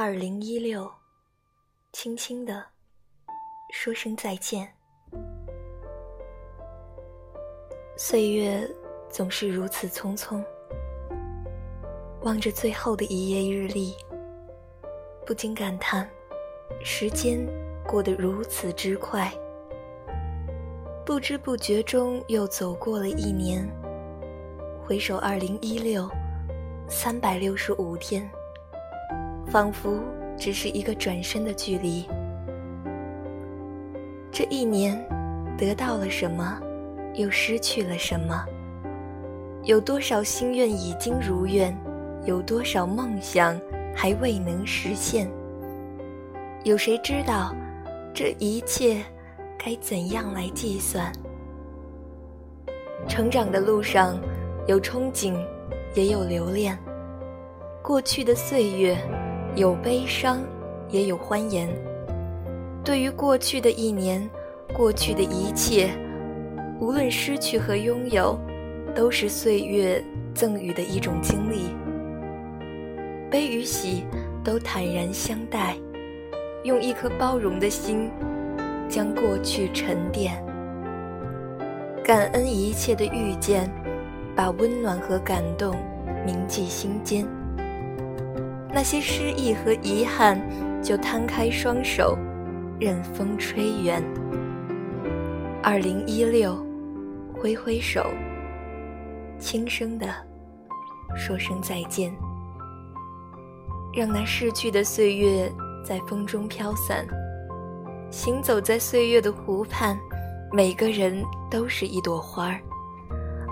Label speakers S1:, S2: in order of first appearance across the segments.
S1: 二零一六，轻轻的说声再见。岁月总是如此匆匆，望着最后的一页日历，不禁感叹：时间过得如此之快，不知不觉中又走过了一年。回首二零一六，三百六十五天。仿佛只是一个转身的距离。这一年，得到了什么，又失去了什么？有多少心愿已经如愿？有多少梦想还未能实现？有谁知道，这一切该怎样来计算？成长的路上，有憧憬，也有留恋。过去的岁月。有悲伤，也有欢颜。对于过去的一年，过去的一切，无论失去和拥有，都是岁月赠予的一种经历。悲与喜，都坦然相待，用一颗包容的心，将过去沉淀。感恩一切的遇见，把温暖和感动铭记心间。那些失意和遗憾，就摊开双手，任风吹远。二零一六，挥挥手，轻声的说声再见，让那逝去的岁月在风中飘散。行走在岁月的湖畔，每个人都是一朵花儿，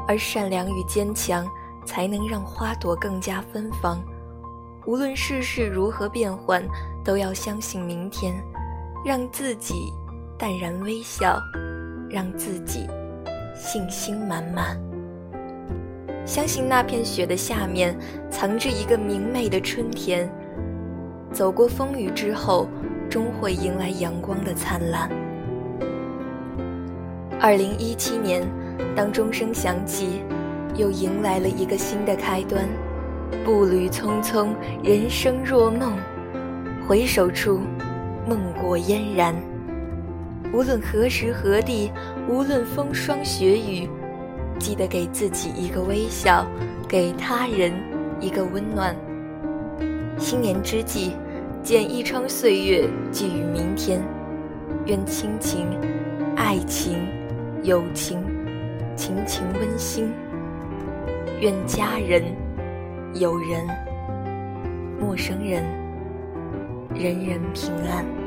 S1: 而善良与坚强，才能让花朵更加芬芳。无论世事如何变幻，都要相信明天，让自己淡然微笑，让自己信心满满。相信那片雪的下面藏着一个明媚的春天。走过风雨之后，终会迎来阳光的灿烂。二零一七年，当钟声响起，又迎来了一个新的开端。步履匆匆，人生若梦，回首处，梦过嫣然。无论何时何地，无论风霜雪雨，记得给自己一个微笑，给他人一个温暖。新年之际，剪一窗岁月，寄予明天。愿亲情、爱情、友情，情情温馨。愿家人。有人，陌生人，人人平安。